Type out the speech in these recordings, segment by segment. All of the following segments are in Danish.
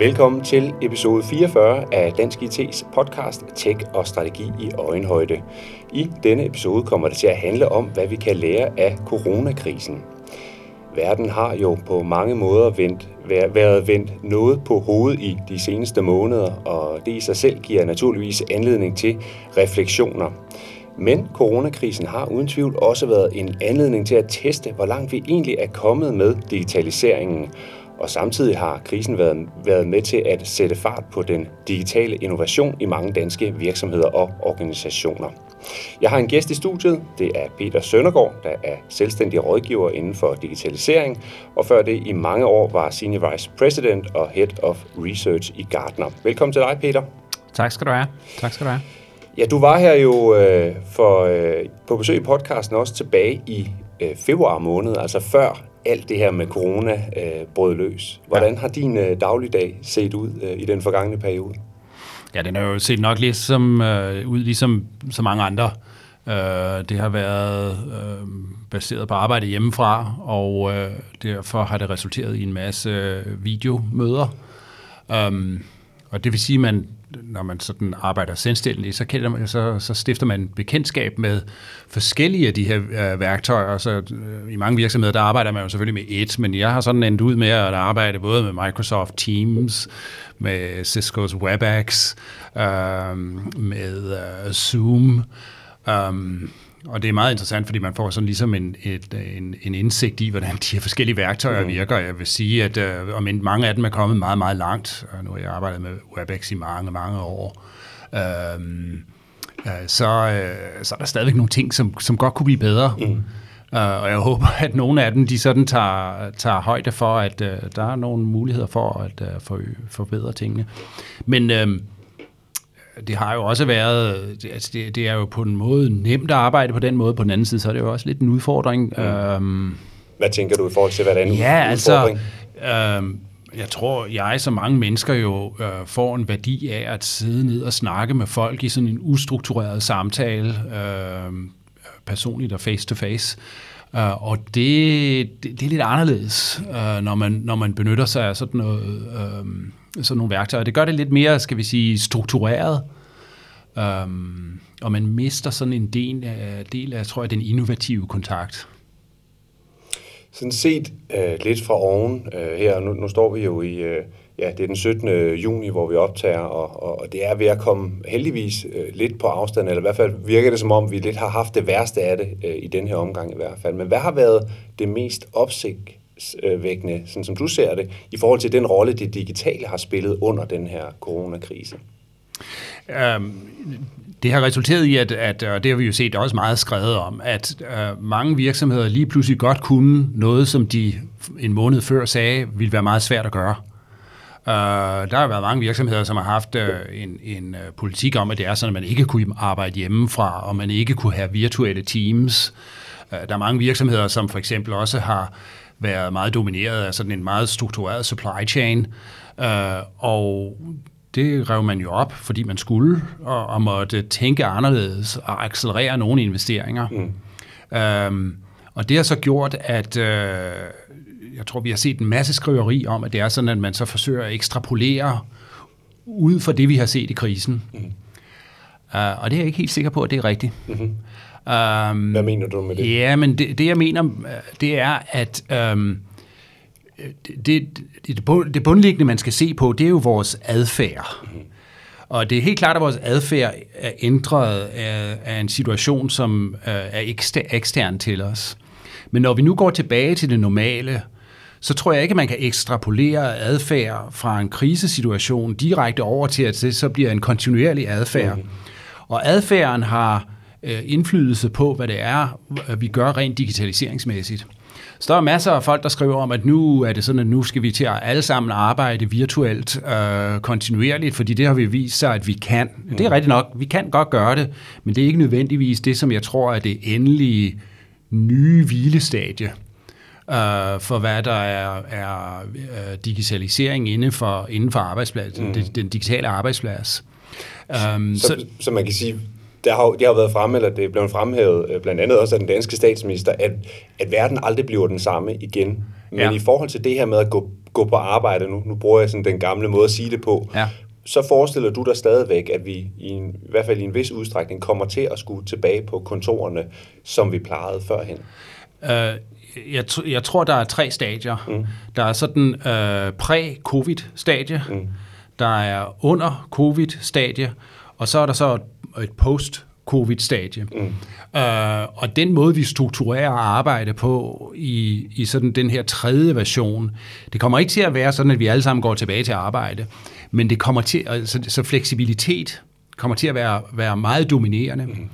Velkommen til episode 44 af Dansk IT's podcast Tech og Strategi i Øjenhøjde. I denne episode kommer det til at handle om, hvad vi kan lære af coronakrisen. Verden har jo på mange måder vendt, været vendt noget på hovedet i de seneste måneder, og det i sig selv giver naturligvis anledning til refleksioner. Men coronakrisen har uden tvivl også været en anledning til at teste, hvor langt vi egentlig er kommet med digitaliseringen, og samtidig har krisen været, været med til at sætte fart på den digitale innovation i mange danske virksomheder og organisationer. Jeg har en gæst i studiet. Det er Peter Søndergaard, der er selvstændig rådgiver inden for digitalisering, og før det i mange år var Senior Vice President og Head of Research i Gartner. Velkommen til dig, Peter. Tak skal du have. Tak skal du have. Ja, du var her jo øh, for, øh, på besøg i podcasten også tilbage i øh, februar måned, altså før alt det her med corona øh, brød løs. Hvordan ja. har din øh, dagligdag set ud øh, i den forgangne periode? Ja, den har jo set nok lidt som, øh, ud ligesom så mange andre. Øh, det har været øh, baseret på arbejde hjemmefra, og øh, derfor har det resulteret i en masse øh, videomøder. Um, og det vil sige, at man når man sådan arbejder selvstændigt, så, kender man, så, så stifter man bekendtskab med forskellige af de her øh, værktøjer. Så, øh, I mange virksomheder, der arbejder man jo selvfølgelig med et, men jeg har sådan endt ud med at arbejde både med Microsoft Teams, med Cisco's WebEx, øh, med øh, Zoom, øh, og det er meget interessant, fordi man får sådan ligesom en, et, en, en indsigt i, hvordan de her forskellige værktøjer mm. virker. Jeg vil sige, at uh, om mange af dem er kommet meget, meget langt. Og nu har jeg arbejdet med WebEx i mange, mange år. Uh, uh, så, uh, så er der stadigvæk nogle ting, som, som godt kunne blive bedre. Mm. Uh, og jeg håber, at nogle af dem, de sådan tager, tager højde for, at uh, der er nogle muligheder for at uh, for, forbedre tingene. Men... Uh, det har jo også været, altså det, det er jo på en måde nemt at arbejde på den måde, på den anden side, så er det jo også lidt en udfordring. Mm. Øhm, hvad tænker du i forhold til, hvad det er en ja, altså, udfordring? Altså, øhm, jeg tror, jeg som mange mennesker jo øh, får en værdi af at sidde ned og snakke med folk i sådan en ustruktureret samtale, øh, personligt og face to face. Uh, og det, det, det er lidt anderledes, uh, når, man, når man benytter sig af sådan noget, uh, sådan nogle værktøjer. Det gør det lidt mere, skal vi sige, struktureret. Um, og man mister sådan en del af, del af tror jeg, den innovative kontakt. Sådan set uh, lidt fra oven uh, her, nu, nu står vi jo i, uh, ja, det er den 17. juni, hvor vi optager, og, og, og det er ved at komme heldigvis uh, lidt på afstand, eller i hvert fald virker det som om, vi lidt har haft det værste af det uh, i den her omgang i hvert fald. Men hvad har været det mest opsigt vækkende, sådan som du ser det, i forhold til den rolle, det digitale har spillet under den her coronakrise? Um, det har resulteret i, at, at og det har vi jo set også meget skrevet om, at uh, mange virksomheder lige pludselig godt kunne noget, som de en måned før sagde, ville være meget svært at gøre. Uh, der har været mange virksomheder, som har haft uh, en, en uh, politik om, at det er sådan, at man ikke kunne arbejde hjemmefra, og man ikke kunne have virtuelle teams. Uh, der er mange virksomheder, som for eksempel også har været meget domineret af sådan en meget struktureret supply chain, uh, og det rev man jo op, fordi man skulle, og, og måtte tænke anderledes og accelerere nogle investeringer. Mm. Um, og det har så gjort, at uh, jeg tror, vi har set en masse skriveri om, at det er sådan, at man så forsøger at ekstrapolere ud fra det, vi har set i krisen. Mm. Uh, og det er jeg ikke helt sikker på, at det er rigtigt. Mm-hmm. Um, Hvad mener du med det? Ja, men det, det jeg mener, det er, at um, det, det, det bundliggende, man skal se på, det er jo vores adfærd. Mm. Og det er helt klart, at vores adfærd er ændret af, af en situation, som uh, er ekstern til os. Men når vi nu går tilbage til det normale, så tror jeg ikke, at man kan ekstrapolere adfærd fra en krisesituation direkte over til, at det så bliver en kontinuerlig adfærd. Mm. Og adfærden har øh, indflydelse på, hvad det er, vi gør rent digitaliseringsmæssigt. Så der er masser af folk, der skriver om, at nu er det sådan, at nu skal vi til at alle sammen arbejde virtuelt øh, kontinuerligt, fordi det har vi vist sig, at vi kan. Mm. Det er rigtigt nok, vi kan godt gøre det, men det er ikke nødvendigvis det, som jeg tror er det endelige nye hvilestadie øh, for hvad der er, er uh, digitalisering inden for, inden for arbejdspladsen, mm. den, den digitale arbejdsplads. Um, så, så, så man kan sige, der har, det har været fremme, eller det er blevet fremhævet, øh, blandt andet også af den danske statsminister, at, at verden aldrig bliver den samme igen. Men ja. i forhold til det her med at gå, gå på arbejde, nu, nu bruger jeg sådan den gamle måde at sige det på, Ja. så forestiller du dig stadigvæk, at vi i, en, i hvert fald i en vis udstrækning kommer til at skulle tilbage på kontorerne, som vi plejede førhen. Øh, jeg, jeg tror, der er tre stadier. Mm. Der er sådan øh, præ-covid-stadie, mm. Der er under covid-stadie, og så er der så et, et post-covid-stadie. Mm. Øh, og den måde, vi strukturerer arbejde på i, i sådan den her tredje version, det kommer ikke til at være sådan, at vi alle sammen går tilbage til arbejde, men det kommer til, altså, så fleksibilitet kommer til at være, være meget dominerende. Mm.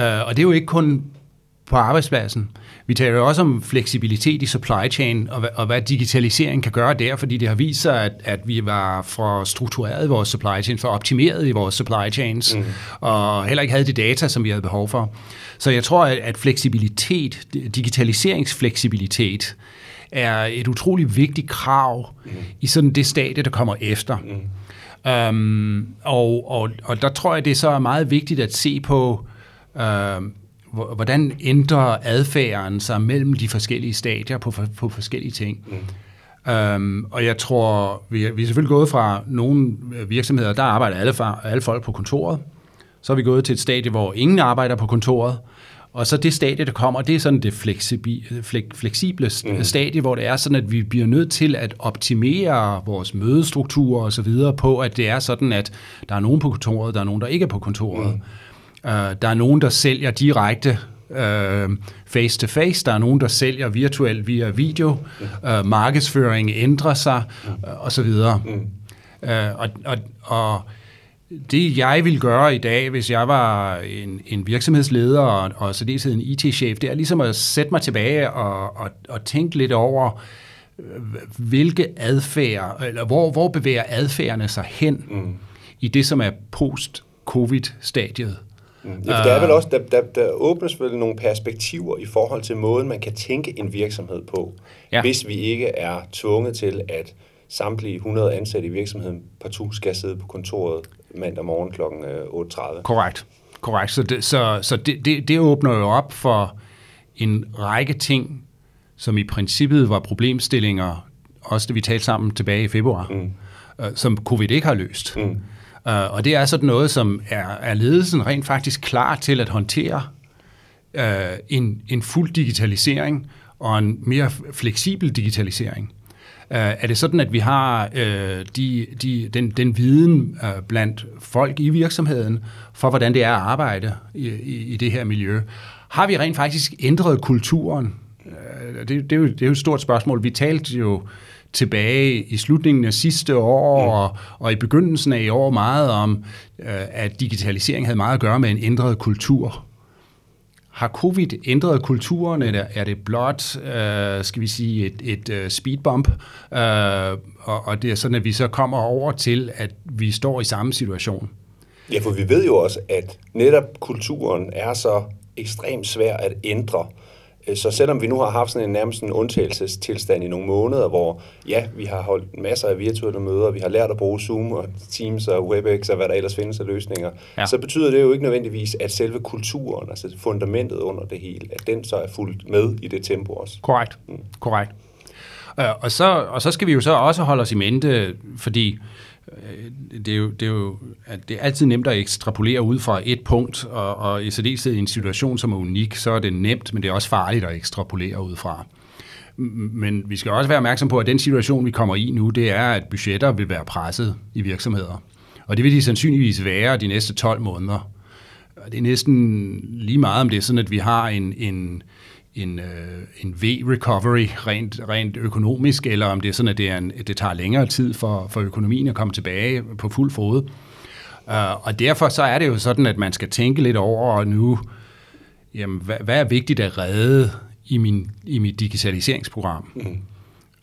Øh, og det er jo ikke kun på arbejdspladsen. Vi taler jo også om fleksibilitet i supply chain, og hvad, og hvad digitalisering kan gøre der, fordi det har vist sig, at, at vi var for struktureret i vores supply chain, for optimeret i vores supply chains, mm. og heller ikke havde det data, som vi havde behov for. Så jeg tror, at, at fleksibilitet, digitaliseringsfleksibilitet, er et utroligt vigtigt krav mm. i sådan det stadie, der kommer efter. Mm. Um, og, og, og der tror jeg, det så er meget vigtigt at se på, uh, hvordan ændrer adfærden sig mellem de forskellige stadier på, på forskellige ting. Mm. Um, og jeg tror, vi er, vi er selvfølgelig gået fra nogle virksomheder, der arbejder alle, alle folk på kontoret. Så er vi gået til et stadie, hvor ingen arbejder på kontoret. Og så det stadie, der kommer, det er sådan det fleksibi- flek- fleksible mm. stadie, hvor det er sådan, at vi bliver nødt til at optimere vores mødestrukturer og så videre på, at det er sådan, at der er nogen på kontoret, der er nogen, der ikke er på kontoret. Mm. Uh, der er nogen, der sælger direkte uh, face to face. Der er nogen, der sælger virtuelt via video. Uh, markedsføring ændrer sig uh, og så videre. Uh, og, og, og det jeg vil gøre i dag, hvis jeg var en, en virksomhedsleder og, og så det en IT-chef, det er ligesom at sætte mig tilbage og, og, og tænke lidt over, øh, hvilke adfærd, eller hvor, hvor bevæger adfærdene sig hen mm. i det, som er post-covid-stadiet. Ja, for der er vel også, der, der, der åbnes vel nogle perspektiver i forhold til måden, man kan tænke en virksomhed på, Ja. hvis vi ikke er tvunget til, at samtlige 100 ansatte i virksomheden partout skal sidde på kontoret mandag morgen kl. 8.30. Korrekt. Korrekt. Så, det, så, så det, det, det åbner jo op for en række ting, som i princippet var problemstillinger, også det vi talte sammen tilbage i februar, mm. øh, som covid ikke har løst. Mm. Uh, og det er sådan noget, som er, er ledelsen rent faktisk klar til at håndtere uh, en, en fuld digitalisering og en mere fleksibel digitalisering. Uh, er det sådan, at vi har uh, de, de, den, den viden uh, blandt folk i virksomheden for, hvordan det er at arbejde i, i, i det her miljø? Har vi rent faktisk ændret kulturen? Uh, det, det, er jo, det er jo et stort spørgsmål. Vi talte jo tilbage i slutningen af sidste år mm. og, og i begyndelsen af i år meget om, øh, at digitalisering havde meget at gøre med en ændret kultur. Har covid ændret kulturen, eller er det blot, øh, skal vi sige, et, et uh, speedbump, øh, og, og det er sådan, at vi så kommer over til, at vi står i samme situation? Ja, for vi ved jo også, at netop kulturen er så ekstremt svær at ændre. Øh, Så selvom vi nu har haft sådan en nærmest en undtagelsestilstand i nogle måneder, hvor ja, vi har holdt masser af virtuelle møder, vi har lært at bruge Zoom og Teams og WebEx og hvad der ellers findes af løsninger, Ja. ja. så betyder det jo ikke nødvendigvis, at selve kulturen, altså fundamentet under det hele, at den så er fuldt med i det tempo også. Korrekt. Mm. Korrekt. Øh, og, så, og så skal vi jo så også holde os i mente, fordi øh, Øh, det er jo, det er jo at det er altid nemt at ekstrapolere ud fra et punkt, og, og i særdeleshed i en situation, som er unik, så er det nemt, men det er også farligt at ekstrapolere ud fra. Men vi skal også være opmærksom på, at den situation, vi kommer i nu, det er, at budgetter vil være presset i virksomheder. Og det vil de sandsynligvis være de næste 12 måneder. Og det er næsten lige meget, om det er sådan, at vi har en, en, en, øh, en V-recovery rent, rent økonomisk, eller om det er sådan, at det, er en, det tager længere tid for, for økonomien at komme tilbage på fuld fod. Uh, og derfor så er det jo sådan, at man skal tænke lidt over nu, jamen, hvad, hvad er vigtigt at redde i, min, i mit digitaliseringsprogram? Mm.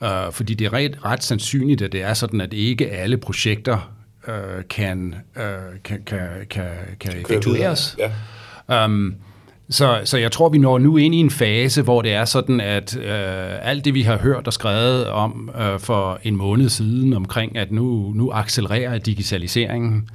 Uh, fordi det er ret, ret sandsynligt, at det er sådan, at ikke alle projekter uh, kan, uh, kan, kan, kan, kan effektueres. Ja. Um, så, så jeg tror, vi når nu ind i en fase, hvor det er sådan, at øh, alt det, vi har hørt og skrevet om øh, for en måned siden omkring, at nu, nu accelererer digitaliseringen.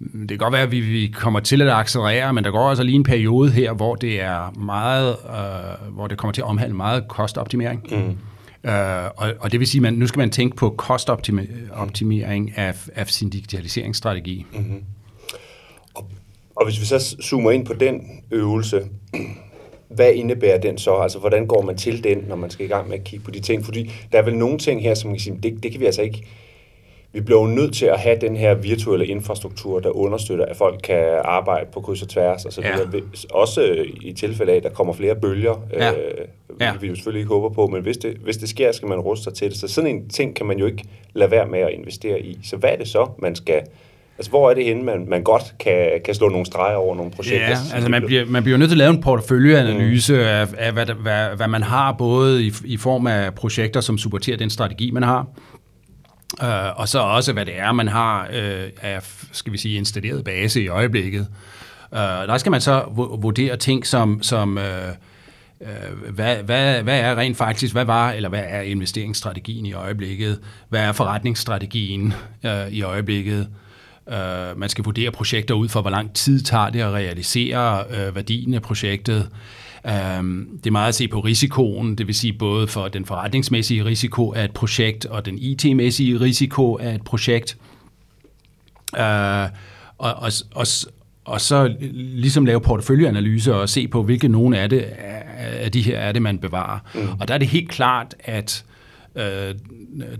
Det kan godt være, at vi, vi kommer til at accelerere, men der går altså lige en periode her, hvor det er meget, øh, hvor det kommer til at omhandle meget kostoptimering. Mm. Uh, og, og det vil sige, at man, nu skal man tænke på kostoptimering af, af sin digitaliseringsstrategi. Mm-hmm. Og, hvis vi så zoomer ind på den øvelse, hvad indebærer den så? Altså, hvordan går man til den, når man skal i gang med at kigge på de ting? Fordi der er vel nogle ting her, som man kan sige, det, det kan vi altså ikke vi bliver jo nødt til at have den her virtuelle infrastruktur, der understøtter, at folk kan arbejde på kryds og tværs og så videre. Ja. Også i tilfælde af, at der kommer flere bølger, ja. øh, ja. vi jo selvfølgelig ikke håber på, men hvis det, hvis det sker, skal man ruste sig til det. Så sådan en ting kan man jo ikke lade være med at investere i. Så hvad er det så, man skal Altså, hvor er det henne, man, man godt kan, kan slå nogle streger over nogle projekter? Ja, altså man bliver, man bliver nødt til at lave en porteføljeanalyse mm. af, af hvad, hvad, hvad man har, både i, i form af projekter, som supporterer den strategi, man har, Uh, og så også, hvad det er, man har uh, af, skal vi sige, installeret base i øjeblikket. Uh, der skal man så vurdere ting som, som uh, uh, hvad, hvad, hvad er rent faktisk, hvad var, eller hvad er investeringsstrategien i øjeblikket? Hvad er forretningsstrategien uh, i øjeblikket? Uh, man skal vurdere projekter ud for, hvor lang tid tager det at realisere uh, værdien af projektet. Um, det er meget at se på risikoen, det vil sige både for den forretningsmæssige risiko af et projekt og den IT-mæssige risiko af et projekt. Uh, og, og, og, og så ligesom lave porteføljeanalyse og se på, hvilke nogle af, det, af de her er det, man bevarer. Mm. Og der er det helt klart, at uh,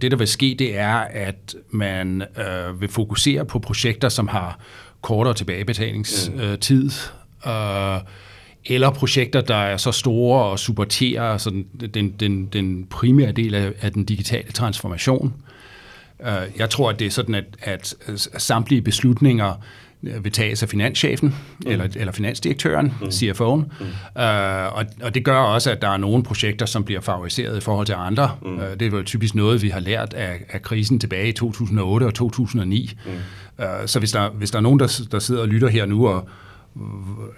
det, der vil ske, det er, at man uh, vil fokusere på projekter, som har kortere tilbagebetalingstid. Mm. Uh, eller projekter, der er så store og supporterer sådan den, den, den primære del af, af den digitale transformation. Øh, jeg tror, at det er sådan, at, at samtlige beslutninger øh, vil tages af finanschefen mm. eller, eller finansdirektøren, mm. CFO'en. Mm. Uh, og, og det gør også, at der er nogle projekter, som bliver favoriseret i forhold til andre. Mm. Uh, det er jo typisk noget, vi har lært af, af krisen tilbage i 2008 og 2009. Mm. Uh, så hvis der, hvis der er nogen, der, der sidder og lytter her nu og,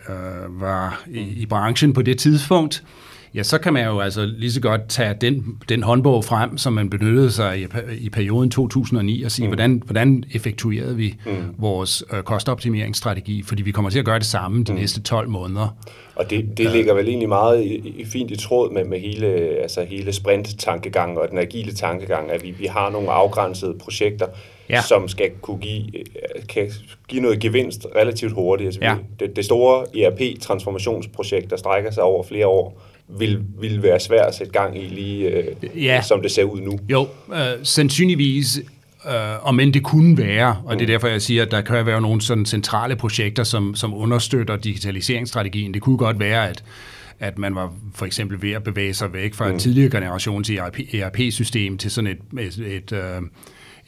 øh, var i, i branchen på det tidspunkt, ja, så kan man jo altså lige så godt tage den, den håndbog frem, som man benyttede sig i, i perioden 2009, og sige, mm. hvordan, hvordan effektuerede vi mm. vores øh, kostoptimeringsstrategi, fordi vi kommer til at gøre det samme de mm. næste 12 måneder. Og det, det ligger vel egentlig meget i, i, fint i tråd med, med hele, altså hele sprint-tankegangen og den agile tankegang, at vi, vi har nogle afgrænsede projekter, ja. som skal kunne give, kan give noget gevinst relativt hurtigt. Altså, ja. det, det store ERP-transformationsprojekt, der strækker sig over flere år, vil, vil være svært at sætte gang i lige øh, ja. som det ser ud nu. Jo, øh, sandsynligvis øh, om end det kunne være, og det er mm. derfor, jeg siger, at der kan være nogle sådan centrale projekter, som, som understøtter digitaliseringsstrategien. Det kunne godt være, at at man var for eksempel ved at bevæge sig væk fra mm. en tidligere generation til ERP-system til sådan et, et, et, et øh,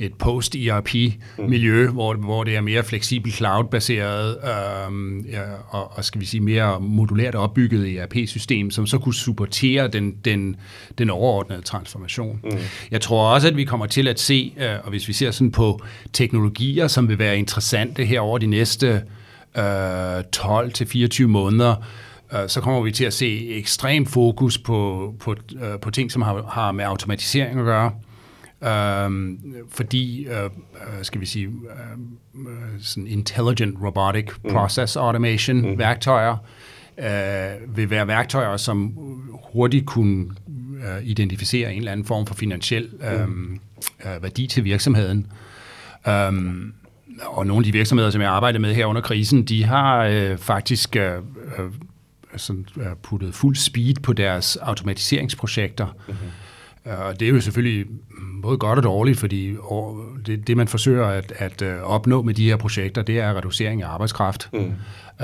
et post-ERP-miljø, mm. hvor, hvor det er mere fleksibelt cloud-baseret øhm, ja, og, og skal vi sige mere modulært opbygget ERP-system, som så kunne supportere den, den, den overordnede transformation. Mm. Jeg tror også, at vi kommer til at se, øh, og hvis vi ser sådan på teknologier, som vil være interessante her over de næste øh, 12-24 måneder, øh, så kommer vi til at se ekstrem fokus på, på, øh, på ting, som har, har med automatisering at gøre. Øhm, fordi, øh, øh, skal vi sige, øh, sådan intelligent robotic mm. process automation mm. værktøjer øh, vil være værktøjer, som hurtigt kunne øh, identificere en eller anden form for finansiel øh, mm. øh, værdi til virksomheden. Um, og nogle af de virksomheder, som jeg arbejder med her under krisen, de har øh, faktisk øh, øh, sådan, øh, puttet fuld speed på deres automatiseringsprojekter. Mm-hmm. Og det er jo selvfølgelig både godt og dårligt, fordi det, det man forsøger at, at øh, opnå med de her projekter, det er reducering af arbejdskraft. Mm.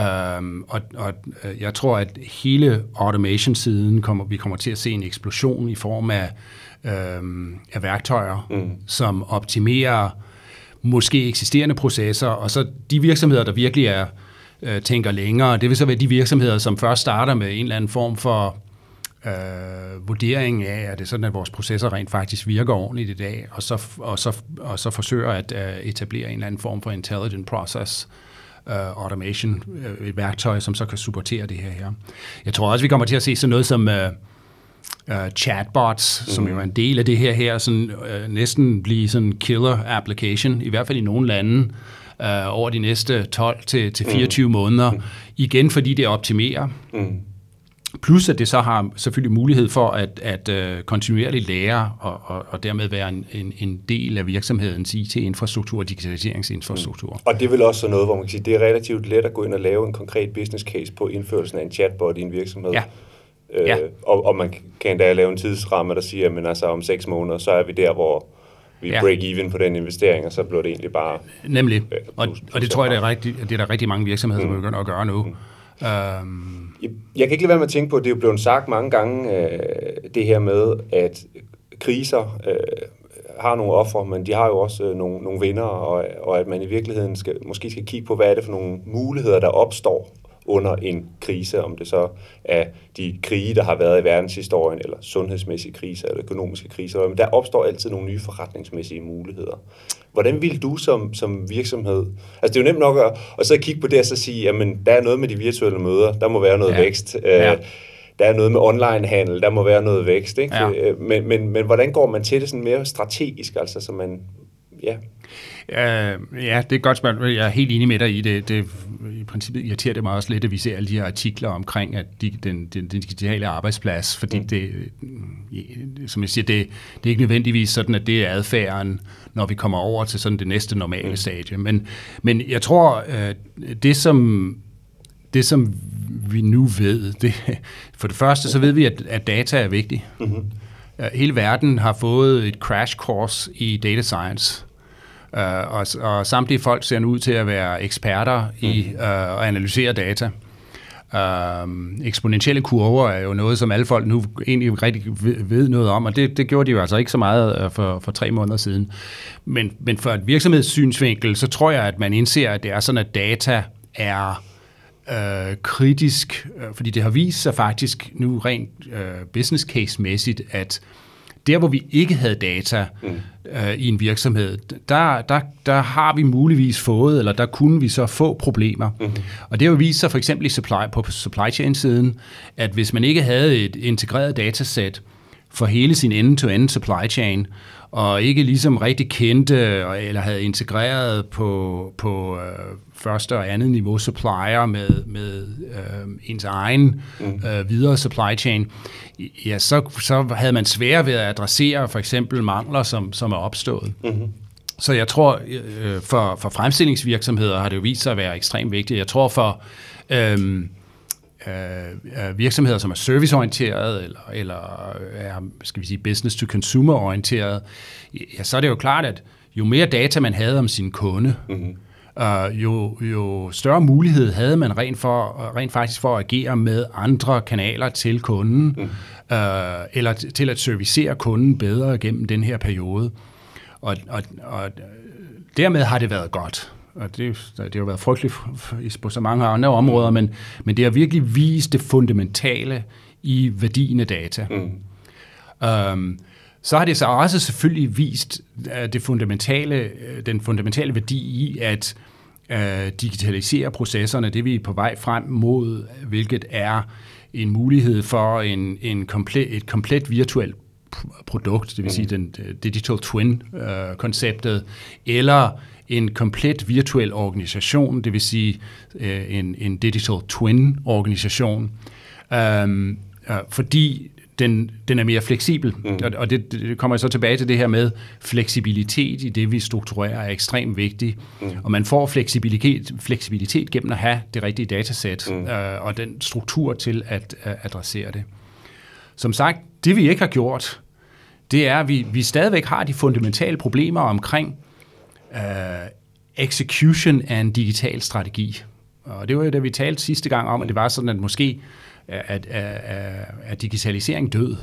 Øhm, og, og øh, jeg tror, at hele automation-siden kommer, vi kommer til at se en eksplosion i form af, øhm, af værktøjer, mm. som optimerer måske eksisterende processer, og så de virksomheder, der virkelig er øh, tænker længere, det vil så være de virksomheder, som først starter med en eller anden form for øh, vurdering af, at det er sådan, at vores processer rent faktisk virker ordentligt i dag, og så, og så, og så forsøger at uh, etablere en eller anden form for intelligent process uh, automation, uh, et værktøj, som så kan supportere det her her. Jeg tror også, vi kommer til at se sådan noget som uh, uh, chatbots, mm. som jo er en del af det her her, sådan, uh, næsten blive sådan killer application, i hvert fald i nogle lande, uh, over de næste 12 til, til 24 mm. måneder. Mm. Igen fordi det optimerer. Mm Plus at det så har selvfølgelig mulighed for at, at uh, kontinuerligt lære og, og, og dermed være en, en, en del af virksomhedens IT-infrastruktur og digitaliseringsinfrastruktur. Mm. Og det er vel også noget, hvor man kan sige, det er relativt let at gå ind og lave en konkret business case på indførelsen af en chatbot i en virksomhed. Ja. Øh, ja. og, og man kan endda lave en tidsramme, der siger, at altså, om seks måneder, så er vi der, hvor vi ja. break even på den investering, og så bliver det egentlig bare... Nemlig, plus, plus, og, og det tror jeg, det er, rigtig, det er der rigtig mange virksomheder, mm. som begynder at gøre nu. Mm. Um, jeg, jeg kan ikke lade være med at tænke på, at det er jo blevet sagt mange gange, øh, det her med, at kriser øh, har nogle ofre, men de har jo også øh, nogle, nogle vinder, og, og at man i virkeligheden skal, måske skal kigge på, hvad er det for nogle muligheder, der opstår under en krise, om det så er de krige, der har været i verdenshistorien, eller sundhedsmæssige kriser, eller økonomiske kriser. Men der opstår altid nogle nye forretningsmæssige muligheder. Hvordan vil du som, som virksomhed, altså det er jo nemt nok at, at så kigge på det og så sige, jamen der er noget med de virtuelle møder, der må være noget ja. vækst. Ja. Øh, der er noget med online-handel, der må være noget vækst. Ikke? Ja. Øh, men, men, men hvordan går man til det sådan mere strategisk, altså så man ja. Uh, ja, det er et godt spørgsmål. Jeg er helt enig med dig i det. det I princippet irriterer det mig også lidt, at vi ser alle de her artikler omkring at de, den, den, den digitale arbejdsplads, fordi mm. det, som jeg siger, det, det er ikke nødvendigvis sådan, at det er adfærden, når vi kommer over til sådan det næste normale mm. stadie. Men, men jeg tror, uh, det som det som vi nu ved, det, for det første så ved vi, at, at data er vigtig. Mm-hmm. Hele verden har fået et crash course i data science. Uh, og, og samtlige folk ser nu ud til at være eksperter i uh, at analysere data. Uh, eksponentielle kurver er jo noget, som alle folk nu egentlig rigtig ved noget om, og det, det gjorde de jo altså ikke så meget uh, for, for tre måneder siden. Men, men for et virksomhedssynsvinkel, så tror jeg, at man indser, at det er sådan, at data er uh, kritisk, uh, fordi det har vist sig faktisk nu rent uh, business case-mæssigt, at der, hvor vi ikke havde data mm. øh, i en virksomhed, der, der, der har vi muligvis fået, eller der kunne vi så få problemer. Mm. Og det har jo vist sig for eksempel i supply, på supply chain-siden, at hvis man ikke havde et integreret datasæt for hele sin end-to-end supply chain, og ikke ligesom rigtig kendte eller havde integreret på, på øh, første og andet niveau supplier med, med øh, ens egen mm. øh, videre supply chain, ja, så, så havde man svært ved at adressere for eksempel mangler, som, som er opstået. Mm-hmm. Så jeg tror, øh, for, for fremstillingsvirksomheder har det jo vist sig at være ekstremt vigtigt. Jeg tror for øh, øh, virksomheder, som er serviceorienteret eller, eller er skal vi sige, business-to-consumer-orienteret, ja, så er det jo klart, at jo mere data man havde om sin kunde, mm-hmm uh, jo, jo større mulighed havde man rent, for, rent faktisk for at agere med andre kanaler til kunden, mm. uh, eller til at servicere kunden bedre gennem den her periode. Og, og, og dermed har det været godt. Og det, det har jo været frygteligt på så mange andre områder, men, men det har virkelig vist det fundamentale i værdien af data. Mm. Um, så har det så også selvfølgelig vist det fundamentale, den fundamentale værdi i at uh, digitalisere processerne, det vi er på vej frem mod, hvilket er en mulighed for en, en komplet, et komplet virtuelt produkt, det vil sige mm. den digital twin-konceptet, uh, eller en komplet virtuel organisation, det vil sige uh, en, en digital twin-organisation, um, uh, fordi den, den er mere fleksibel. Mm. Og det, det kommer så tilbage til det her med fleksibilitet i det, vi strukturerer, er ekstremt vigtigt. Mm. Og man får fleksibilitet, fleksibilitet gennem at have det rigtige datasæt mm. øh, og den struktur til at adressere det. Som sagt, det vi ikke har gjort, det er, at vi, vi stadigvæk har de fundamentale problemer omkring uh, execution af en digital strategi. Og det var jo det, vi talte sidste gang om, at det var sådan, at måske er, er, er, er digitalisering død?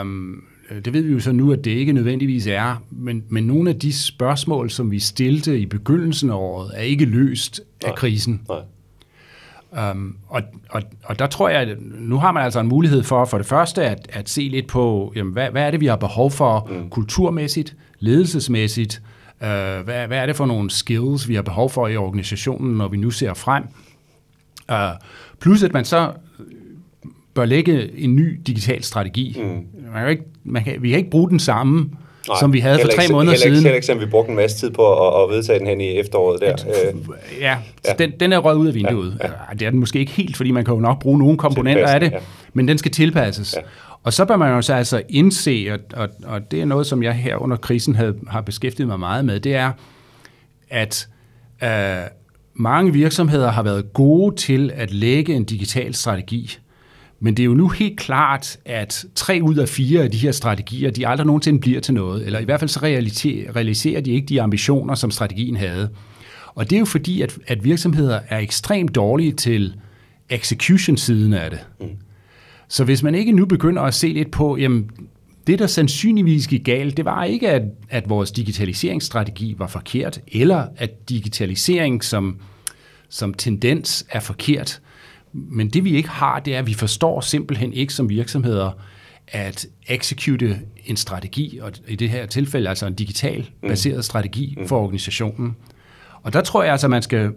Um, det ved vi jo så nu, at det ikke nødvendigvis er, men, men nogle af de spørgsmål, som vi stillede i begyndelsen af året, er ikke løst af Nej. krisen. Nej. Um, og, og, og der tror jeg, at nu har man altså en mulighed for, for det første, at, at se lidt på, jamen, hvad, hvad er det, vi har behov for mm. kulturmæssigt, ledelsesmæssigt, uh, hvad, hvad er det for nogle skills, vi har behov for i organisationen, når vi nu ser frem. Uh, Plus at man så bør lægge en ny digital strategi. Mm. Man kan ikke, man kan, vi kan ikke bruge den samme Nej, som vi havde for tre ikke, måneder heller siden. Heller ikke, som vi brugte en masse tid på at, at vedtage den hen i efteråret der. Ja, ja. Den, den er røget ud af vinduet. Ja, ja. Det er den måske ikke helt, fordi man kan jo nok bruge nogle komponenter af det, ja. men den skal tilpasses. Ja. Og så bør man jo så altså indse, og, og, og det er noget, som jeg her under krisen havde, har beskæftiget mig meget med, det er, at øh, mange virksomheder har været gode til at lægge en digital strategi. Men det er jo nu helt klart, at tre ud af fire af de her strategier, de aldrig nogensinde bliver til noget. Eller i hvert fald så realiserer de ikke de ambitioner, som strategien havde. Og det er jo fordi, at, at virksomheder er ekstremt dårlige til execution-siden af det. Mm. Så hvis man ikke nu begynder at se lidt på, jamen, det der sandsynligvis gik galt, det var ikke, at, at vores digitaliseringsstrategi var forkert, eller at digitalisering som, som tendens er forkert. Men det vi ikke har, det er, at vi forstår simpelthen ikke som virksomheder, at execute en strategi, og i det her tilfælde altså en digital baseret strategi for organisationen. Og der tror jeg altså, at man skal,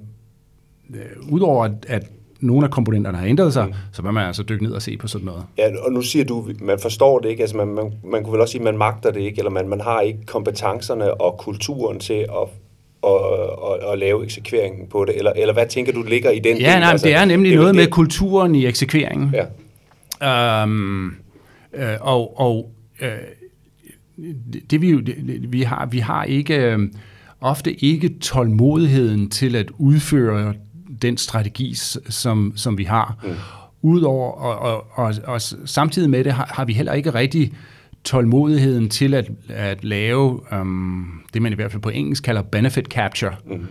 øh, udover at nogle af komponenterne har ændret sig, mm. så må man altså dykke ned og se på sådan noget. Ja, og nu siger du, man forstår det ikke, altså man, man, man kunne vel også sige, man magter det ikke, eller man, man har ikke kompetencerne og kulturen til at og, og, og lave eksekveringen på det, eller, eller hvad tænker du ligger i den? Ja, nej, altså, det er nemlig det, noget det, med kulturen i eksekveringen. Ja. Um, øh, og og øh, det, det vi jo, det, vi har, vi har ikke øh, ofte ikke tålmodigheden til at udføre den strategi, som, som vi har. Mm. Udover, og, og, og, og samtidig med det har, har vi heller ikke rigtig tålmodigheden til at, at lave um, det, man i hvert fald på engelsk kalder benefit capture. Mm.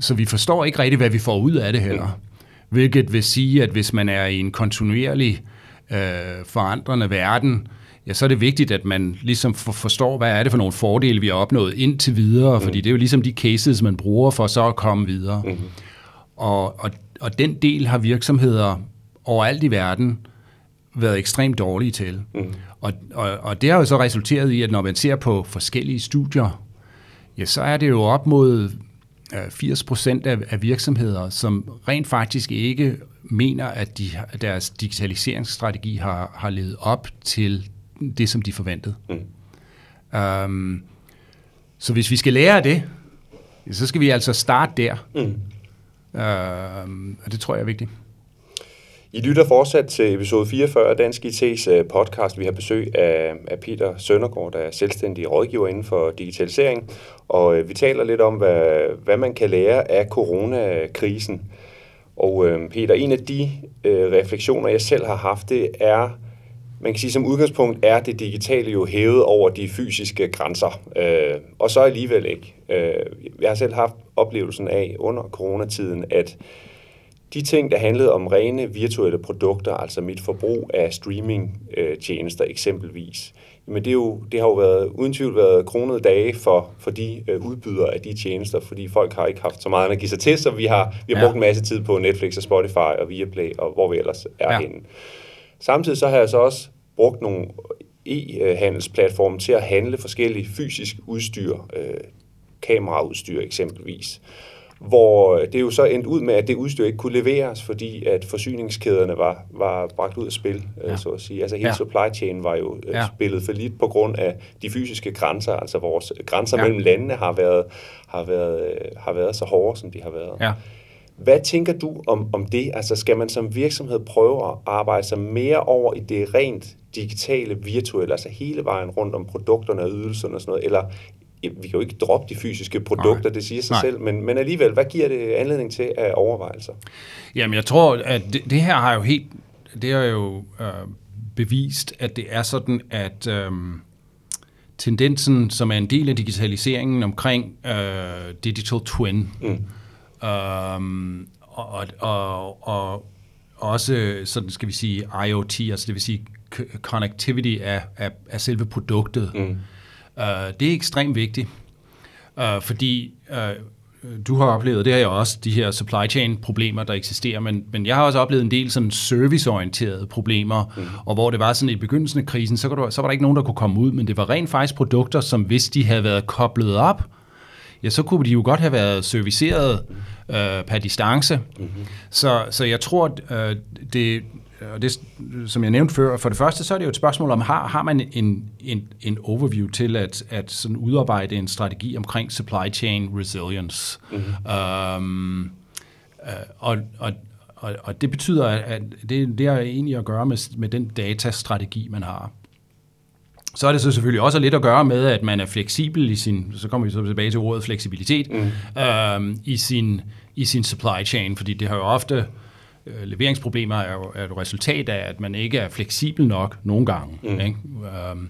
Så vi forstår ikke rigtig, hvad vi får ud af det heller. Mm. Hvilket vil sige, at hvis man er i en kontinuerlig øh, forandrende verden, ja, så er det vigtigt, at man ligesom forstår, hvad er det for nogle fordele, vi har opnået indtil videre, mm. fordi det er jo ligesom de cases, man bruger for så at komme videre. Mm. Og, og, og den del har virksomheder overalt i verden været ekstremt dårlige til. Mm. Og, og, og det har jo så resulteret i, at når man ser på forskellige studier, ja, så er det jo op mod 80 procent af, af virksomheder, som rent faktisk ikke mener, at de, deres digitaliseringsstrategi har, har levet op til det, som de forventede. Mm. Um, så hvis vi skal lære af det, så skal vi altså starte der. Mm. Øh, og det tror jeg er vigtigt. I lytter fortsat til episode 44 af Dansk IT's øh, podcast. Vi har besøg af, af Peter Søndergaard, der er selvstændig rådgiver inden for digitalisering. Og øh, vi taler lidt om, hvad, hvad man kan lære af coronakrisen. Og øh, Peter, en af de øh, refleksioner, jeg selv har haft, det er, man kan sige som udgangspunkt, er det digitale jo hævet over de fysiske grænser. Øh, og så alligevel ikke. Øh, jeg har selv haft oplevelsen af under coronatiden, at de ting, der handlede om rene virtuelle produkter, altså mit forbrug af streaming-tjenester eksempelvis, men det, er jo, det har jo været, uden tvivl været kronede dage for, for de øh, udbydere af de tjenester, fordi folk har ikke haft så meget at give sig til, så vi har, vi har ja. brugt en masse tid på Netflix og Spotify og Viaplay og hvor vi ellers er ja. henne. Samtidig så har jeg så også brugt nogle e-handelsplatforme til at handle forskellige fysisk udstyr, øh, kameraudstyr eksempelvis hvor det er jo så endt ud med, at det udstyr ikke kunne leveres, fordi at forsyningskæderne var, var bragt ud af spil, øh, ja. så at sige. Altså hele ja. supply chain var jo øh, ja. spillet for lidt på grund af de fysiske grænser, altså vores grænser ja. mellem landene har været, har, været, øh, har været så hårde, som de har været. Ja. Hvad tænker du om, om det? Altså skal man som virksomhed prøve at arbejde sig mere over i det rent digitale, virtuelle, altså hele vejen rundt om produkterne og ydelserne og sådan noget, eller, vi kan jo ikke droppe de fysiske produkter, Nej. det siger sig Nej. selv, men, men alligevel, hvad giver det anledning til af overvejelser? Jamen, jeg tror, at det, det her har jo helt, det har jo øh, bevist, at det er sådan, at øh, tendensen, som er en del af digitaliseringen omkring øh, digital twin, mm. Øh, og, og, og også sådan skal vi sige IoT, altså det vil sige connectivity af, af, af selve produktet, mm Uh, det er ekstremt vigtigt, uh, fordi uh, du har oplevet, det har jeg også, de her supply chain problemer, der eksisterer, men, men jeg har også oplevet en del sådan serviceorienterede problemer, mm. og hvor det var sådan i begyndelsen af krisen, så, du, så var der ikke nogen, der kunne komme ud, men det var rent faktisk produkter, som hvis de havde været koblet op, ja, så kunne de jo godt have været serviceret øh, per distance. Mm-hmm. Så, så jeg tror, at øh, det, og det, som jeg nævnte før, for det første, så er det jo et spørgsmål om, har, har man en, en, en overview til at, at sådan udarbejde en strategi omkring supply chain resilience. Mm-hmm. Uh, og, og, og, og det betyder, at det, det har egentlig at gøre med, med den datastrategi, man har. Så er det så selvfølgelig også lidt at gøre med, at man er fleksibel i sin, så kommer vi så tilbage til ordet fleksibilitet, mm. øhm, i, sin, i sin supply chain, fordi det har jo ofte, øh, leveringsproblemer er jo, er jo resultat af, at man ikke er fleksibel nok nogle gange. Mm. Ikke? Øhm,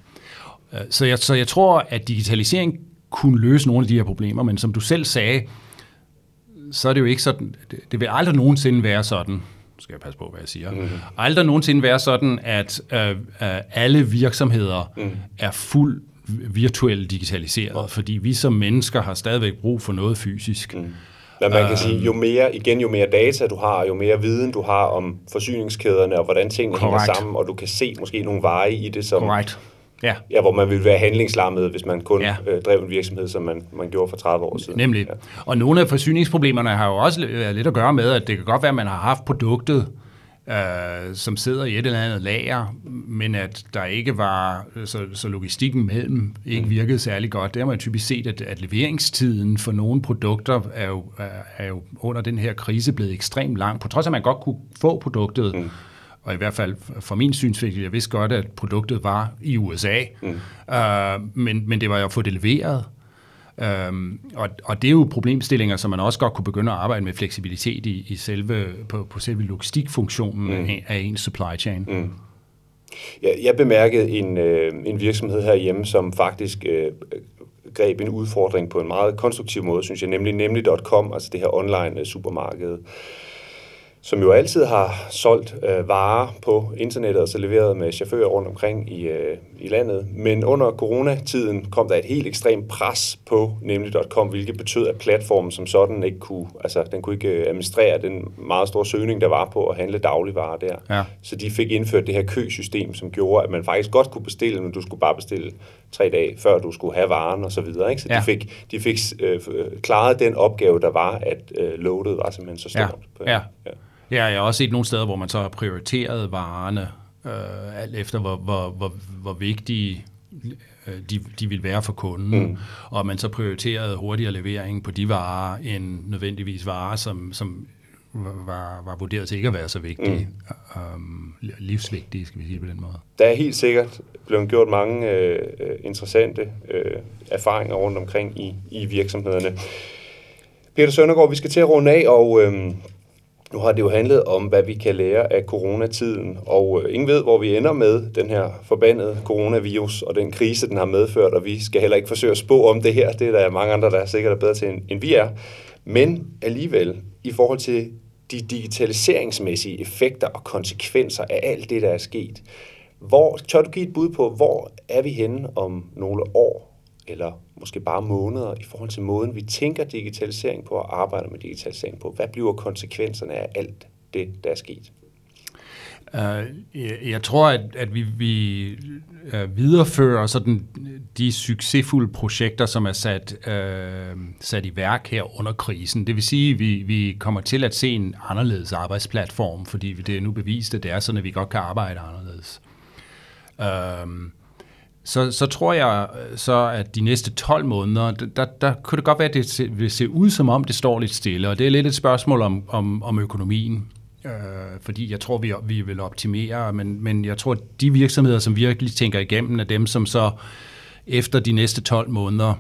øh, så, jeg, så jeg tror, at digitalisering kunne løse nogle af de her problemer, men som du selv sagde, så er det jo ikke sådan, det, det vil aldrig nogensinde være sådan, skal jeg passe på, hvad jeg siger, mm. aldrig nogensinde være sådan, at øh, øh, alle virksomheder mm. er fuld virtuelt digitaliseret, fordi vi som mennesker har stadigvæk brug for noget fysisk. Mm. Men man kan sige, jo mere, igen, jo mere data du har, jo mere viden du har om forsyningskæderne og hvordan tingene Correct. hænger sammen, og du kan se måske nogle veje i det, som, Correct. Ja. ja, hvor man ville være handlingslammet, hvis man kun ja. øh, drev en virksomhed, som man, man gjorde for 30 år siden. Nemlig. Ja. Og nogle af forsyningsproblemerne har jo også lidt at gøre med, at det kan godt være, at man har haft produktet, øh, som sidder i et eller andet lager, men at der ikke var, så, så logistikken mellem ikke mm. virkede særlig godt. Der har man typisk set, at, at leveringstiden for nogle produkter er jo, er jo under den her krise blevet ekstremt lang, på trods af, at man godt kunne få produktet, mm og i hvert fald for min synsvinkel, jeg vidste godt, at produktet var i USA, mm. uh, men, men det var jo at få det leveret. Um, og, og det er jo problemstillinger, som man også godt kunne begynde at arbejde med fleksibilitet i, i selve, på, på selve logistikfunktionen mm. af, af ens supply chain. Mm. Jeg, jeg bemærkede en, øh, en virksomhed herhjemme, som faktisk øh, greb en udfordring på en meget konstruktiv måde, synes jeg, nemlig nemlig.com, altså det her online supermarked. Øh, som jo altid har solgt øh, varer på internettet og så leveret med chauffører rundt omkring i, øh, i landet. Men under coronatiden kom der et helt ekstremt pres på nemlig.com, hvilket betød, at platformen som sådan ikke kunne, altså den kunne ikke øh, administrere den meget store søgning, der var på at handle dagligvarer der. Ja. Så de fik indført det her køsystem, som gjorde, at man faktisk godt kunne bestille, men du skulle bare bestille tre dage, før du skulle have varen og så videre. Ikke? Så ja. de fik, de fik øh, klaret den opgave, der var, at øh, loadet var simpelthen så stort. Ja. ja. ja. Ja, jeg har også set nogle steder, hvor man så har prioriteret varerne, øh, alt efter hvor, hvor, hvor, hvor vigtige øh, de, de vil være for kunden, mm. og man så prioriterede hurtigere levering på de varer, end nødvendigvis varer, som, som var, var vurderet til ikke at være så vigtige, mm. um, livsvigtige, skal vi sige på den måde. Der er helt sikkert blevet gjort mange øh, interessante øh, erfaringer rundt omkring i, i virksomhederne. Peter Søndergaard, vi skal til at runde af, og øh, nu har det jo handlet om, hvad vi kan lære af coronatiden, og øh, ingen ved, hvor vi ender med den her forbandede coronavirus og den krise, den har medført, og vi skal heller ikke forsøge at spå om det her. Det er der mange andre, der er sikkert er bedre til, end vi er. Men alligevel, i forhold til de digitaliseringsmæssige effekter og konsekvenser af alt det, der er sket, hvor, tør du give et bud på, hvor er vi henne om nogle år? Eller måske bare måneder i forhold til måden, vi tænker digitalisering på og arbejder med digitalisering på? Hvad bliver konsekvenserne af alt det, der er sket? Uh, jeg, tror, at, at vi, vi uh, viderefører sådan de succesfulde projekter, som er sat, uh, sat i værk her under krisen. Det vil sige, at vi, vi kommer til at se en anderledes arbejdsplatform, fordi det er nu bevist, at det er sådan, at vi godt kan arbejde anderledes. Uh, så, så tror jeg så, at de næste 12 måneder, der, der kunne det godt være, at det vil se ud som om, det står lidt stille. Og det er lidt et spørgsmål om, om, om økonomien. Øh, fordi jeg tror, vi, vi vil optimere, men, men jeg tror, at de virksomheder, som virkelig tænker igennem, er dem, som så efter de næste 12 måneder,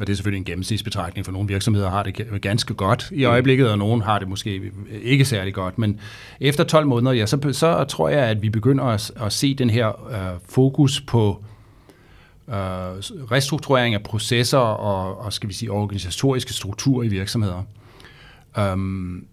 og det er selvfølgelig en gennemsnitsbetragtning, for nogle virksomheder har det ganske godt i øjeblikket, og nogle har det måske ikke særlig godt. Men efter 12 måneder, ja, så, så tror jeg, at vi begynder at, at se den her uh, fokus på øh, restrukturering af processer og, og skal vi sige, organisatoriske strukturer i virksomheder. Um,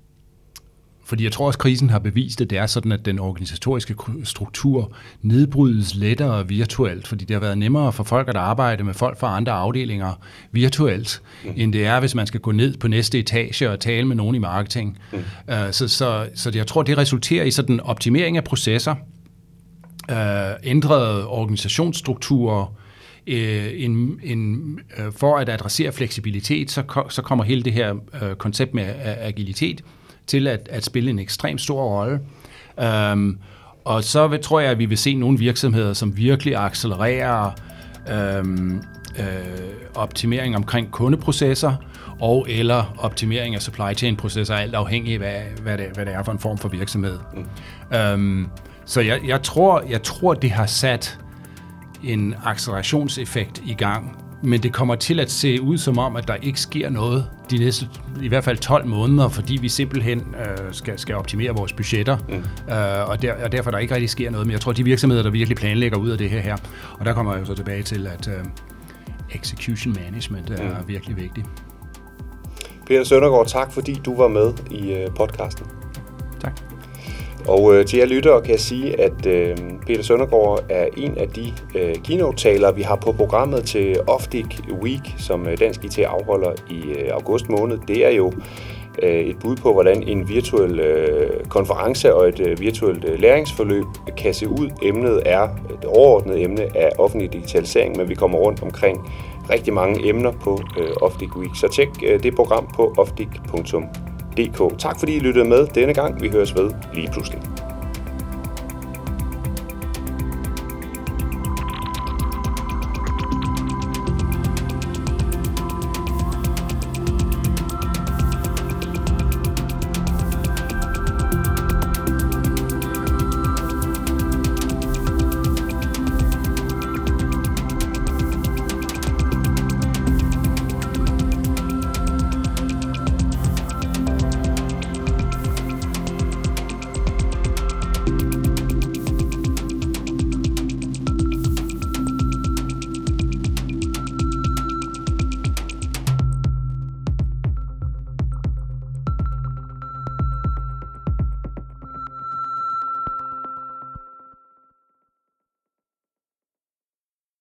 fordi jeg tror også, at krisen har bevist, at det er sådan, at den organisatoriske struktur nedbrydes lettere virtuelt, fordi det har været nemmere for folk at arbejde med folk fra andre afdelinger virtuelt, mm. end det er, hvis man skal gå ned på næste etage og tale med nogen i marketing. Mm. Uh, så, så, så jeg tror, det resulterer i sådan optimering af processer, uh, ændrede organisationsstrukturer, øh, en, en, øh, for at adressere fleksibilitet, så, så kommer hele det her øh, koncept med agilitet til at, at spille en ekstremt stor rolle. Um, og så vil, tror jeg, at vi vil se nogle virksomheder, som virkelig accelererer øhm, øh, optimering omkring kundeprocesser, og eller optimering af supply chain processer, alt afhængig af, hvad, hvad, det, hvad det er for en form for virksomhed. Mm. Øhm, så jeg, jeg, tror, jeg tror, det har sat en accelerationseffekt i gang, men det kommer til at se ud som om, at der ikke sker noget de næste i hvert fald 12 måneder, fordi vi simpelthen øh, skal, skal optimere vores budgetter, mm. øh, og, der, og derfor der ikke rigtig sker noget. Men jeg tror, de virksomheder, der virkelig planlægger ud af det her, her og der kommer jeg jo så tilbage til, at øh, execution management er mm. virkelig vigtigt. Peter Søndergaard, tak fordi du var med i øh, podcasten. Tak. Og øh, til jer lyttere kan jeg sige, at øh, Peter Søndergaard er en af de øh, keynote-talere, vi har på programmet til Oftic Week, som øh, Dansk IT afholder i øh, august måned. Det er jo øh, et bud på, hvordan en virtuel øh, konference og et øh, virtuelt øh, læringsforløb kan se ud. Emnet er et overordnet emne af offentlig digitalisering, men vi kommer rundt omkring rigtig mange emner på øh, Oftic Week. Så tjek øh, det program på www.dk. Tak fordi I lyttede med denne gang. Vi høres ved lige pludselig.